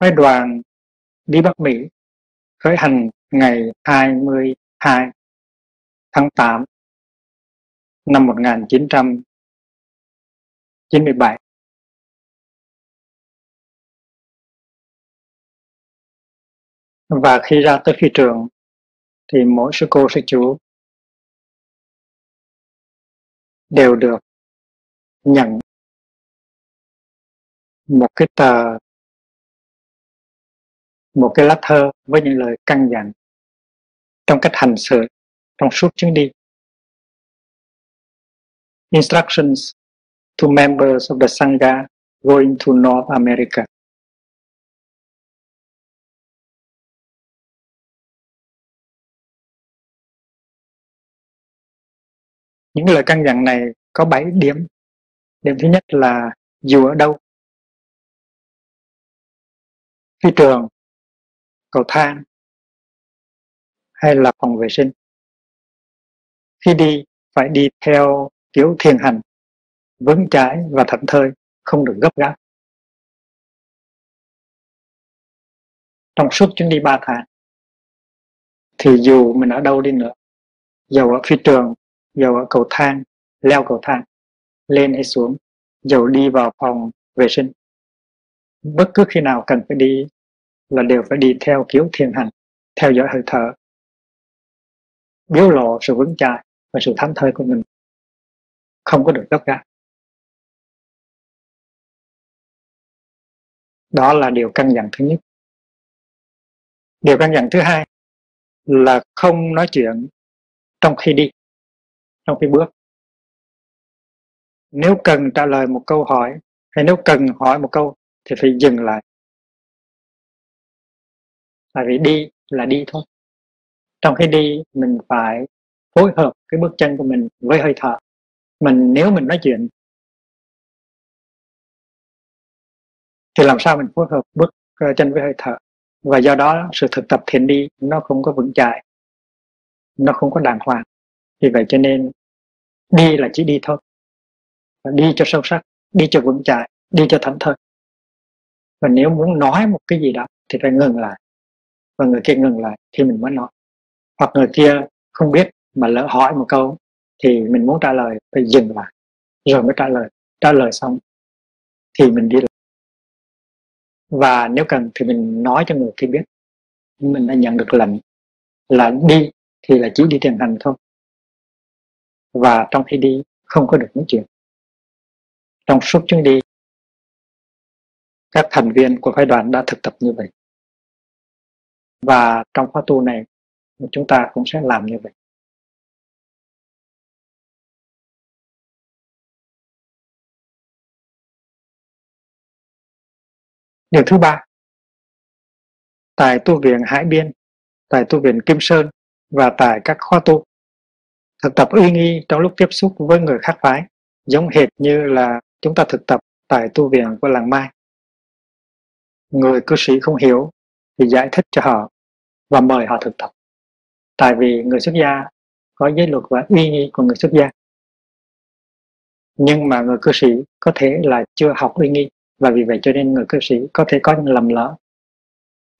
phái đoàn đi Bắc Mỹ khởi hành ngày 22 tháng 8 năm 1997. Và khi ra tới phi trường thì mỗi sư cô, sư chú đều được nhận một cái tờ một cái lá thơ với những lời căn dặn trong cách hành xử trong suốt chuyến đi. Instructions to members of the Sangha going to North America. Những lời căn dặn này có 7 điểm. Điểm thứ nhất là dù ở đâu, phi trường, cầu thang hay là phòng vệ sinh. Khi đi phải đi theo kiểu thiền hành, vững chãi và thảnh thơi, không được gấp gáp. Trong suốt chuyến đi 3 tháng, thì dù mình ở đâu đi nữa, dầu ở phi trường, dầu ở cầu thang, leo cầu thang, lên hay xuống, dầu đi vào phòng vệ sinh, bất cứ khi nào cần phải đi là đều phải đi theo kiểu thiền hành, theo dõi hơi thở, biểu lộ sự vững chãi và sự thánh thơi của mình, không có được gấp gáp. Đó là điều căn dặn thứ nhất. Điều căn dặn thứ hai là không nói chuyện trong khi đi, trong khi bước. Nếu cần trả lời một câu hỏi hay nếu cần hỏi một câu thì phải dừng lại tại vì đi là đi thôi. Trong khi đi, mình phải phối hợp cái bước chân của mình với hơi thở. Mình, nếu mình nói chuyện thì làm sao mình phối hợp bước ờ, chân với hơi thở? Và do đó, sự thực tập thiền đi nó không có vững chãi, nó không có đàng hoàng. Vì vậy cho nên đi là chỉ đi thôi. Và đi cho sâu sắc, đi cho vững chãi, đi cho thảnh thơi và nếu muốn nói một cái gì đó thì phải ngừng lại và người kia ngừng lại thì mình mới nói. Hoặc người kia không biết mà lỡ hỏi một câu thì mình muốn trả lời, phải dừng lại, rồi mới trả lời. Trả lời xong thì mình đi lại. Và nếu cần thì mình nói cho người kia biết. Mình đã nhận được lệnh là đi thì là chỉ đi thiền hành thôi. Và trong khi đi, không có được nói chuyện. Trong suốt chuyến đi, các thành viên của phái đoàn đã thực tập như vậy và trong khóa tu này, chúng ta cũng sẽ làm như vậy. Điều thứ ba, tại tu viện Hải Biên, tại tu viện Kim Sơn và tại các khóa tu. Thực tập uy nghi trong lúc tiếp xúc với người khác phái, giống hệt như là chúng ta thực tập tại tu viện của làng Mai. Người cư sĩ không hiểu thì giải thích cho họ và mời họ thực tập. Tại vì người xuất gia có giới luật và uy nghi của người xuất gia. Nhưng mà người cư sĩ có thể là chưa học uy nghi, và vì vậy cho nên người cư sĩ có thể có những lầm lỡ.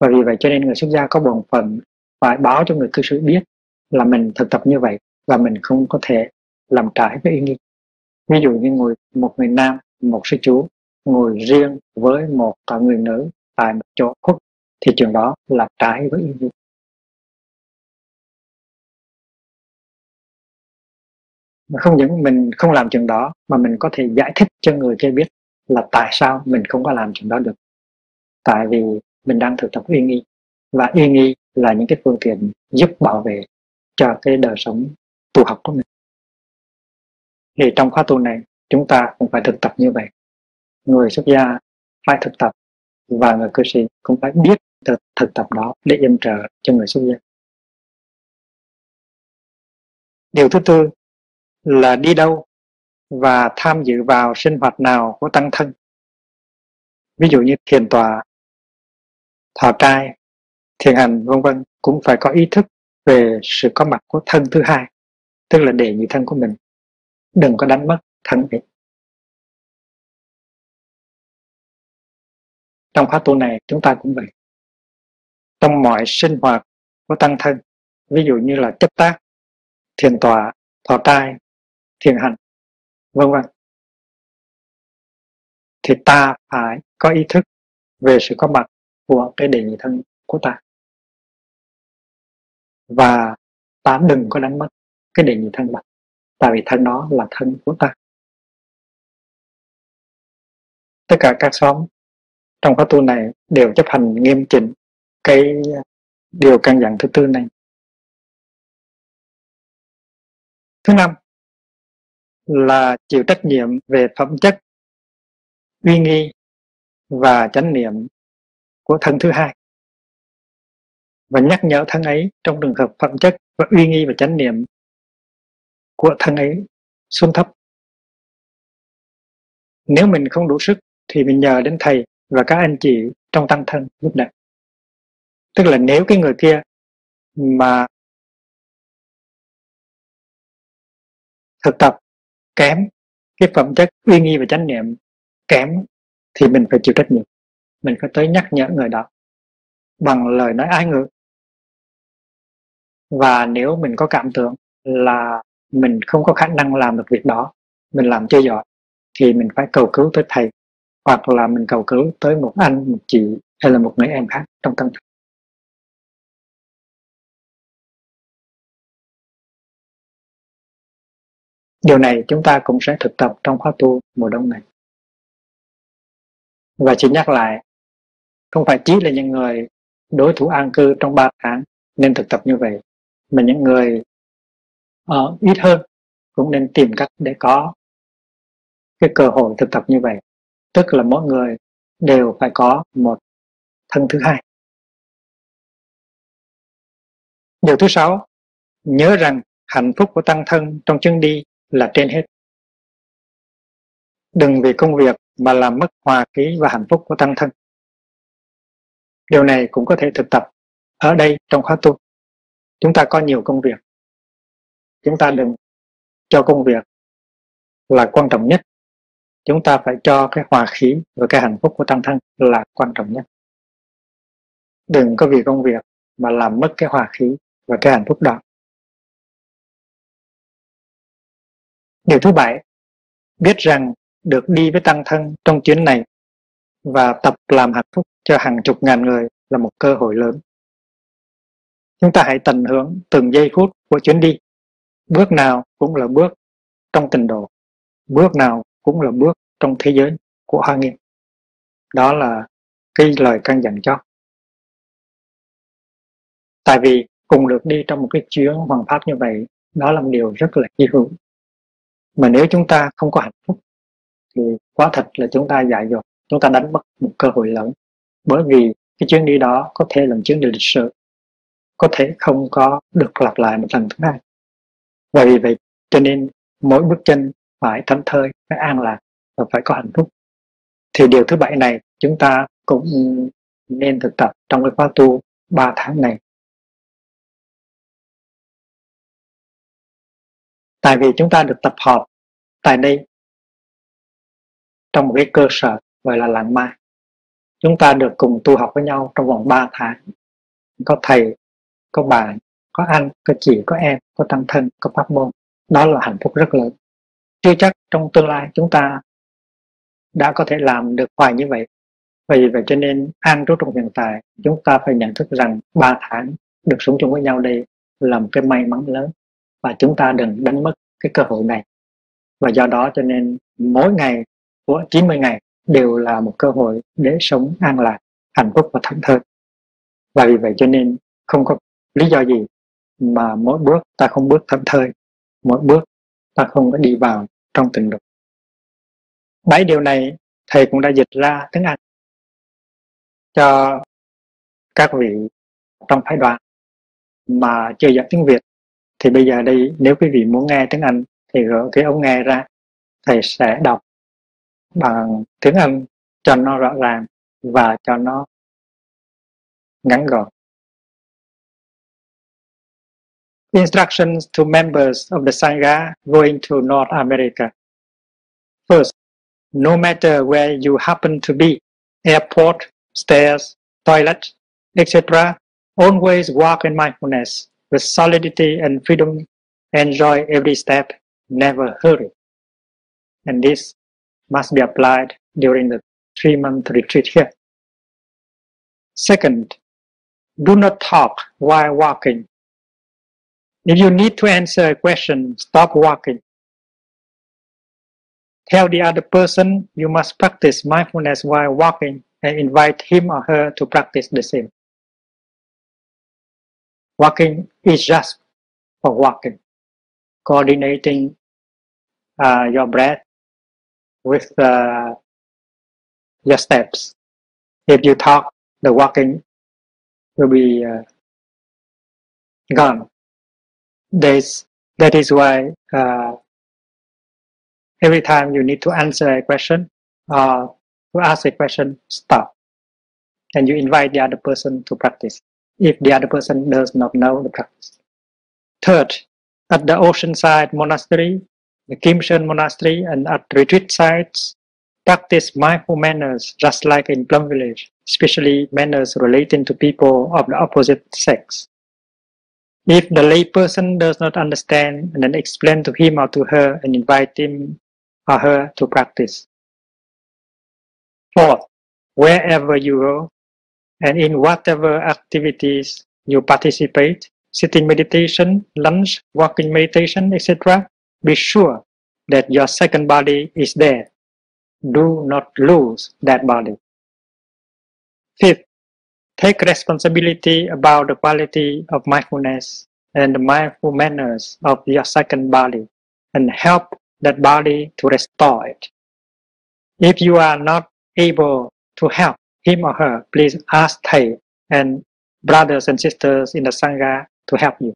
Và vì vậy cho nên người xuất gia có bổn phận phải báo cho người cư sĩ biết là mình thực tập như vậy và mình không có thể làm trái với uy nghi. Ví dụ như người một người nam, một sư chú, ngồi riêng với một người nữ tại một chỗ khuất thì trường đó là trái với ý nghĩa mà không những mình không làm trường đó, mà mình có thể giải thích cho người kia biết là tại sao mình không có làm trường đó được. Tại vì mình đang thực tập uy nghi, và uy nghi là những cái phương tiện giúp bảo vệ cho cái đời sống tu học của mình. Thì trong khóa tu này, chúng ta cũng phải thực tập như vậy. Người xuất gia phải thực tập và người cư sĩ cũng phải biết thực, thực tập đó để yểm trợ cho người xuất gia. Điều thứ tư là đi đâu và tham dự vào sinh hoạt nào của tăng thân. Ví dụ như thiền tòa thọ trai thiền hành vân vân cũng phải có ý thức về sự có mặt của thân thứ hai tức là đề nhị thân của mình. Đừng có đánh mất thân ấy trong khóa tu này chúng ta cũng vậy trong mọi sinh hoạt của tăng thân. Ví dụ như là chấp tác, thiền tọa, thọ trai thiền hành, vân vân. Thì ta phải có ý thức về sự có mặt của cái đề nhị thân của ta. Và ta đừng có đánh mất cái đề nhị thân mặt tại vì thân đó là thân của ta. Tất cả các xóm trong khóa tu này đều chấp hành nghiêm chỉnh cái điều căn dặn thứ tư này. Thứ năm là chịu trách nhiệm về phẩm chất, uy nghi và chánh niệm của thân thứ hai. Và nhắc nhở thân ấy trong trường hợp phẩm chất và uy nghi và chánh niệm của thân ấy xuống thấp. Nếu mình không đủ sức thì mình nhờ đến thầy và các anh chị trong tăng thân giúp đỡ tức là nếu cái người kia mà thực tập kém cái phẩm chất uy nghi và chánh niệm kém thì mình phải chịu trách nhiệm mình phải tới nhắc nhở người đó bằng lời nói ái ngữ và nếu mình có cảm tưởng là mình không có khả năng làm được việc đó, mình làm chưa giỏi, thì mình phải cầu cứu tới thầy hoặc là mình cầu cứu tới một anh, một chị hay là một người em khác trong tâm thức. Điều này chúng ta cũng sẽ thực tập trong khóa tu mùa đông này. Và chỉ nhắc lại không phải chỉ là những người đối thủ an cư trong 3 tháng nên thực tập như vậy mà những người uh, ít hơn cũng nên tìm cách để có cái cơ hội thực tập như vậy. Tức là mỗi người đều phải có một thân thứ hai. Điều thứ sáu nhớ rằng hạnh phúc của tăng thân trong chân đi là trên hết. Đừng vì công việc mà làm mất hòa khí và hạnh phúc của tăng thân. Điều này cũng có thể thực tập ở đây trong khóa tu. Chúng ta có nhiều công việc. Chúng ta đừng cho công việc là quan trọng nhất. Chúng ta phải cho cái hòa khí và cái hạnh phúc của tăng thân là quan trọng nhất. Đừng có vì công việc mà làm mất cái hòa khí và cái hạnh phúc đó. Điều thứ bảy, biết rằng được đi với tăng thân trong chuyến này và tập làm hạnh phúc cho hàng chục ngàn người là một cơ hội lớn. Chúng ta hãy tận hưởng từng giây phút của chuyến đi. Bước nào cũng là bước trong tình độ. Bước nào cũng là bước trong thế giới của hoa nghiêm. Đó là cái lời căn dặn cho. Tại vì cùng được đi trong một cái chuyến hoàng pháp như vậy, đó là một điều rất là hy hữu mà nếu chúng ta không có hạnh phúc, thì quá thật là chúng ta dại dột, chúng ta đánh mất một cơ hội lớn. Bởi vì cái chuyến đi đó có thể là chuyến đi lịch sử, có thể không có được lặp lại một lần thứ hai. Và vì vậy, cho nên mỗi bước chân phải thảnh thơi, phải an lạc và phải có hạnh phúc. Thì điều thứ bảy này chúng ta cũng nên thực tập trong cái khóa tu 3 tháng này. Tại vì chúng ta được tập hợp tại đây trong một cái cơ sở gọi là làng mai. Chúng ta được cùng tu học với nhau trong vòng 3 tháng. Có thầy, có bạn có anh, có chị, có em, có tăng thân, có pháp môn. Đó là hạnh phúc rất lớn. Chưa chắc trong tương lai chúng ta đã có thể làm được hoài như vậy. Vì vậy cho nên an trú trong hiện tại, chúng ta phải nhận thức rằng 3 tháng được sống chung với nhau đây là một cái may mắn lớn và chúng ta đừng đánh mất cái cơ hội này. Và do đó cho nên mỗi ngày của 90 ngày đều là một cơ hội để sống an lạc, hạnh phúc và thảnh thơi. Và vì vậy cho nên không có lý do gì mà mỗi bước ta không bước thảnh thơi, mỗi bước ta không có đi vào trong tình dục bảy điều này thầy cũng đã dịch ra tiếng Anh cho các vị trong phái đoàn mà chưa dạy tiếng Việt thì bây giờ đây nếu quý vị muốn nghe tiếng Anh thì gỡ cái ống nghe ra thầy sẽ đọc bằng tiếng Anh cho nó rõ ràng và cho nó ngắn gọn. Instructions to members of the Sangha going to North America. First, no matter where you happen to be, airport, stairs, toilet, etc. Always walk in mindfulness with solidity and freedom. Enjoy every step, never hurry. And this must be applied during the three month retreat here. Second, do not talk while walking. If you need to answer a question, stop walking. Tell the other person you must practice mindfulness while walking and invite him or her to practice the same. Walking is just for walking, coordinating uh, your breath with uh, your steps. If you talk, the walking will be uh, gone. There's, that is why uh, every time you need to answer a question or to ask a question, stop. And you invite the other person to practice if the other person does not know the practice. Third, at the Oceanside Monastery, the Kimshen Monastery, and at retreat sites, practice mindful manners just like in Plum Village, especially manners relating to people of the opposite sex. If the layperson does not understand, and then explain to him or to her and invite him or her to practice. Fourth, wherever you go and in whatever activities you participate, sitting meditation, lunch, walking meditation, etc., be sure that your second body is there. Do not lose that body. Fifth, take responsibility about the quality of mindfulness and the mindful manners of your second body and help that body to restore it. If you are not able to help him or her, please ask Thầy and brothers and sisters in the Sangha to help you.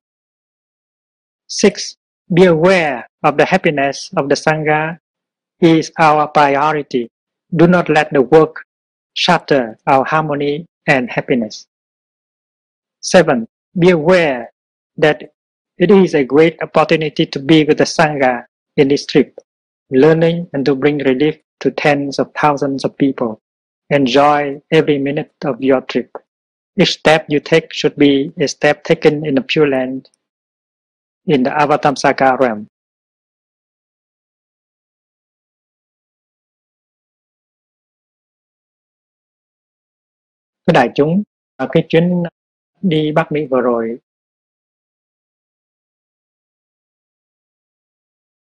Six, be aware of the happiness of the Sangha is our priority. Do not let the work shatter our harmony and happiness. Seven, be aware that it is a great opportunity to be with the Sangha in this trip, learning and to bring relief to tens of thousands of people. Enjoy every minute of your trip. Each step you take should be a step taken in the Pure Land in the Avatamsaka realm. Thưa đại chúng, ở cái chuyến đi Bắc Mỹ vừa rồi,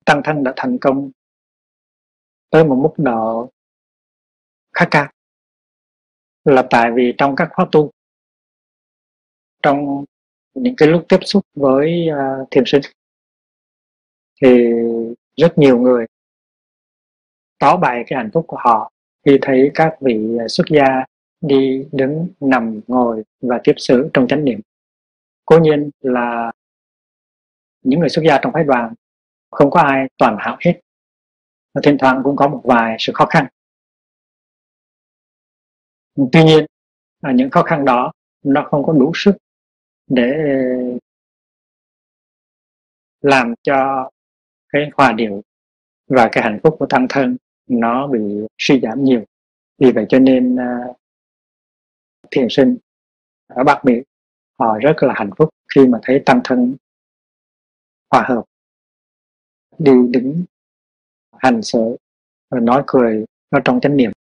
tăng thân đã thành công tới một mức độ khá cao là tại vì trong các khóa tu trong những cái lúc tiếp xúc với uh, thiền sinh thì rất nhiều người tỏ bày cái hạnh phúc của họ khi thấy các vị xuất gia đi đứng nằm ngồi và tiếp xử trong chánh niệm. Cố nhiên là những người xuất gia trong phái đoàn không có ai toàn hảo hết. Và thỉnh thoảng cũng có một vài sự khó khăn tuy nhiên à, những khó khăn đó nó không có đủ sức để làm cho cái hòa điệu và cái hạnh phúc của tăng thân nó bị suy giảm nhiều. Vì vậy cho nên uh, thiền sinh ở Bắc Mỹ họ rất là hạnh phúc khi mà thấy tăng thân hòa hợp đi đứng hành xử nói cười nó trong chánh niệm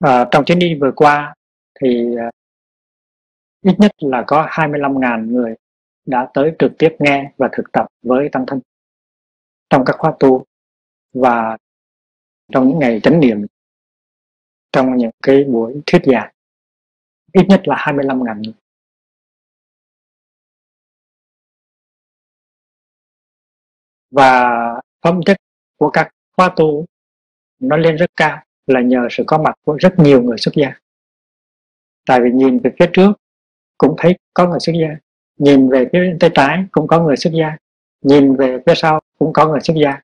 à, trong chuyến đi vừa qua thì uh, ít nhất là có 25.000 người đã tới trực tiếp nghe và thực tập với tăng thân trong các khóa tu và trong những ngày chánh niệm trong những cái buổi thuyết giảng ít nhất là 25.000 người. Và phẩm chất của các khóa tu nó lên rất cao là nhờ sự có mặt của rất nhiều người xuất gia. Tại vì nhìn về phía trước cũng thấy có người xuất gia, nhìn về phía tay trái cũng có người xuất gia, nhìn về phía sau cũng có người xuất gia.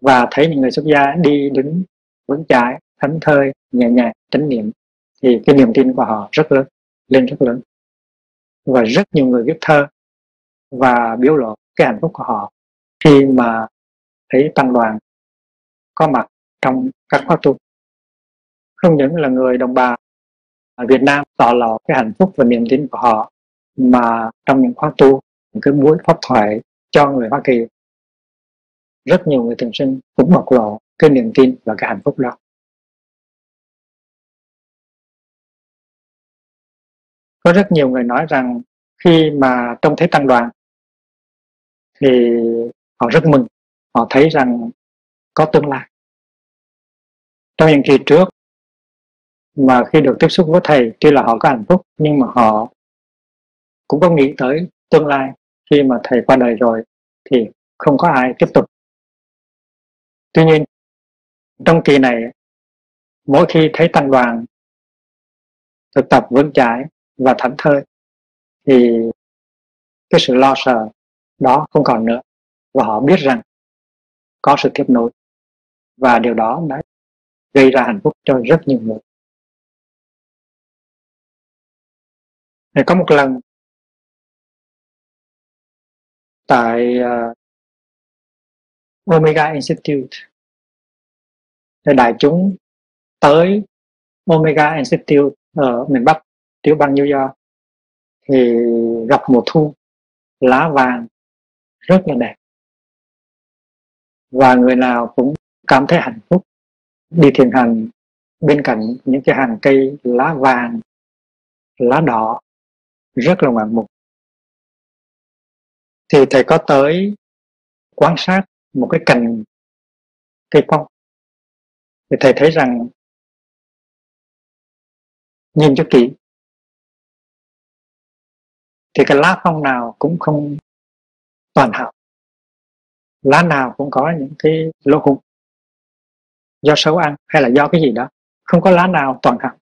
Và thấy những người xuất gia đi đứng vững chãi, thánh thơi, nhẹ nhàng, chánh niệm thì cái niềm tin của họ rất lớn lên rất lớn. Và rất nhiều người viết thơ và biểu lộ cái hạnh phúc của họ khi mà thấy tăng đoàn có mặt trong các khóa tu không những là người đồng bào ở Việt Nam tỏ lò cái hạnh phúc và niềm tin của họ, mà trong những khóa tu, những cái buổi pháp thoại cho người Hoa Kỳ, rất nhiều người thường sinh cũng bộc lộ cái niềm tin và cái hạnh phúc đó. Có rất nhiều người nói rằng khi mà trông thấy tăng đoàn thì họ rất mừng, họ thấy rằng có tương lai. Trong những kỳ trước mà khi được tiếp xúc với thầy, tuy là họ có hạnh phúc, nhưng mà họ cũng có nghĩ tới tương lai. Khi mà thầy qua đời rồi, thì không có ai tiếp tục. Tuy nhiên, trong kỳ này, mỗi khi thấy tăng đoàn thực tập vững chãi và thảnh thơi, thì cái sự lo sợ đó không còn nữa. Và họ biết rằng có sự tiếp nối. Và điều đó đã gây ra hạnh phúc cho rất nhiều người. Thì có một lần tại uh, Omega Institute để đại chúng tới Omega Institute ở miền Bắc tiểu bang New York thì gặp mùa thu lá vàng rất là đẹp. Và người nào cũng cảm thấy hạnh phúc đi thiền hành bên cạnh những cái hàng cây lá vàng lá đỏ rất là ngoạn mục. Thì thầy có tới quan sát một cái cành cây phong thì thầy thấy rằng nhìn cho kỹ. Thì cái lá phong nào cũng không toàn hảo. Lá nào cũng có những cái lỗ hổng. Do xấu ăn hay là do cái gì đó. Không có lá nào toàn hảo.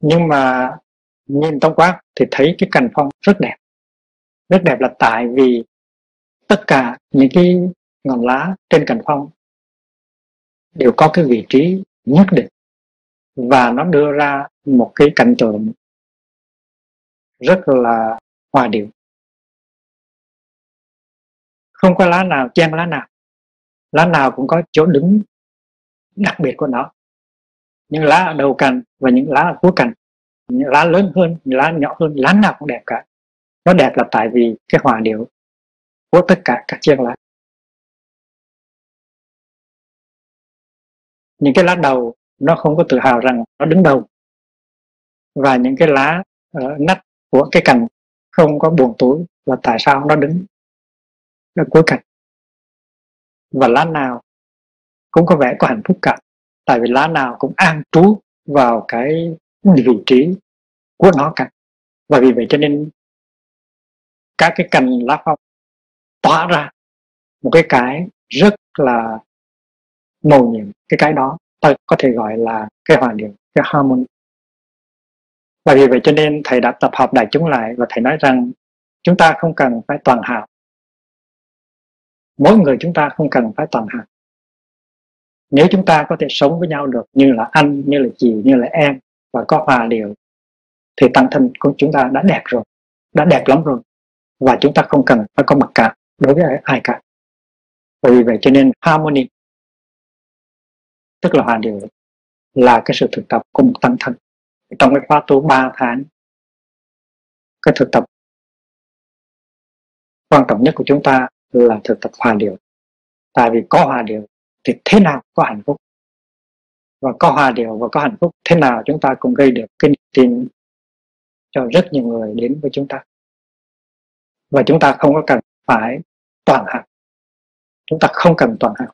Nhưng mà nhìn tổng quát thì thấy cái cành phong rất đẹp. Rất đẹp là tại vì tất cả những cái ngọn lá trên cành phong đều có cái vị trí nhất định và nó đưa ra một cái cảnh tượng rất là hòa điệu. Không có lá nào chen lá nào. Lá nào cũng có chỗ đứng đặc biệt của nó. Những lá ở đầu cành và những lá ở cuối cành lá lớn hơn lá nhỏ hơn lá nào cũng đẹp cả. Nó đẹp là tại vì cái hòa điệu của tất cả các chiếc lá. Những cái lá đầu nó không có tự hào rằng nó đứng đầu. Và những cái lá uh, nách của cái cành không có buồn túi là tại sao nó đứng ở cuối cành. Và lá nào cũng có vẻ có hạnh phúc cả tại vì lá nào cũng an trú vào cái vị trí của nó cả. Và vì vậy cho nên các cái cành lá phong tỏa ra một cái cái rất là màu nhiệm. Cái cái đó ta có thể gọi là cái hòa điệu cái harmony. Và vì vậy cho nên thầy đã tập hợp đại chúng lại và thầy nói rằng chúng ta không cần phải toàn hảo mỗi người chúng ta không cần phải toàn hảo nếu chúng ta có thể sống với nhau được như là anh, như là chị, như là em và có hòa điệu thì tăng thân của chúng ta đã đẹp rồi, đã đẹp lắm rồi. Và chúng ta không cần phải có mặc cảm đối với ai cả. Vì vậy cho nên harmony, tức là hòa điệu là cái sự thực tập của một tăng thân trong cái khóa tu 3 tháng, cái thực tập quan trọng nhất của chúng ta là thực tập hòa điệu tại vì có hòa điệu thì thế nào có hạnh phúc? Và có hòa điệu và có hạnh phúc, thế nào chúng ta cũng gây được cái niềm tin cho rất nhiều người đến với chúng ta. Và chúng ta không có cần phải toàn hảo chúng ta không cần toàn hảo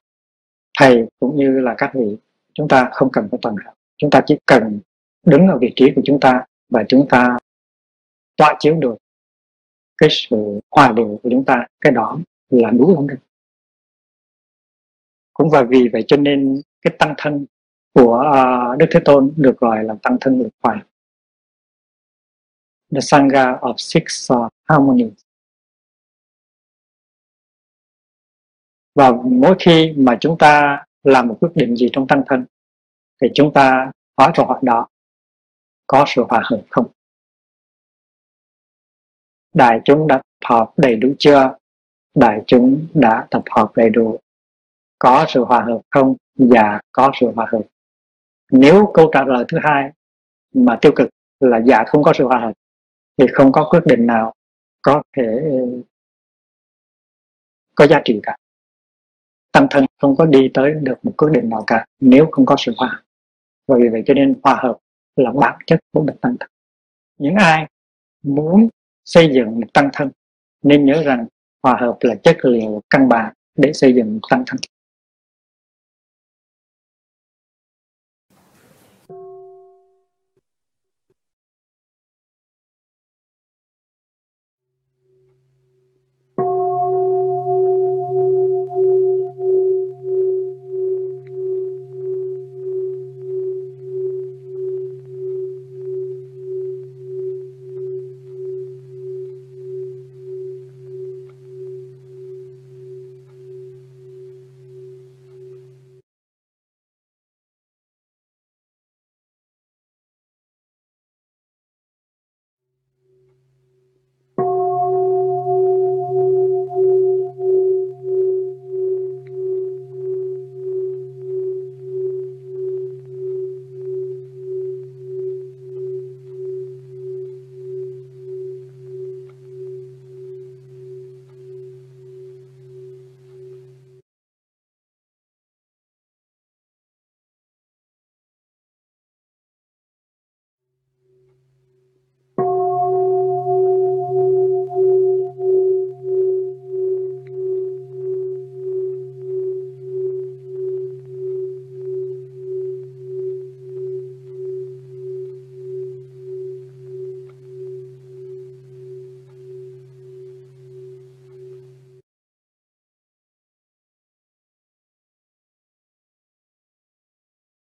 thầy cũng như là các vị, chúng ta không cần phải toàn hảo chúng ta chỉ cần đứng ở vị trí của chúng ta và chúng ta tỏa chiếu được cái sự hòa điệu của chúng ta, cái đó là đủ không được cũng và vì vậy cho nên cái tăng thân của uh, Đức Thế Tôn được gọi là tăng thân lực hoài. the Sangha of Six uh, Harmonies. Và mỗi khi mà chúng ta làm một quyết định gì trong tăng thân thì chúng ta hỏi câu hỏi đó có sự hòa hợp không? Đại chúng đã tập hợp đầy đủ chưa? Đại chúng đã tập hợp đầy đủ. Có sự hòa hợp không? Dạ có sự hòa hợp nếu câu trả lời thứ hai mà tiêu cực là dạ không có sự hòa hợp, thì không có quyết định nào có thể, có giá trị cả. Tăng thân không có đi tới được một quyết định nào cả nếu không có sự hòa hợp. Và vì vậy cho nên hòa hợp là bản chất của một tăng thân. Những ai muốn xây dựng một tăng thân nên nhớ rằng hòa hợp là chất liệu căn bản để xây dựng một tăng thân.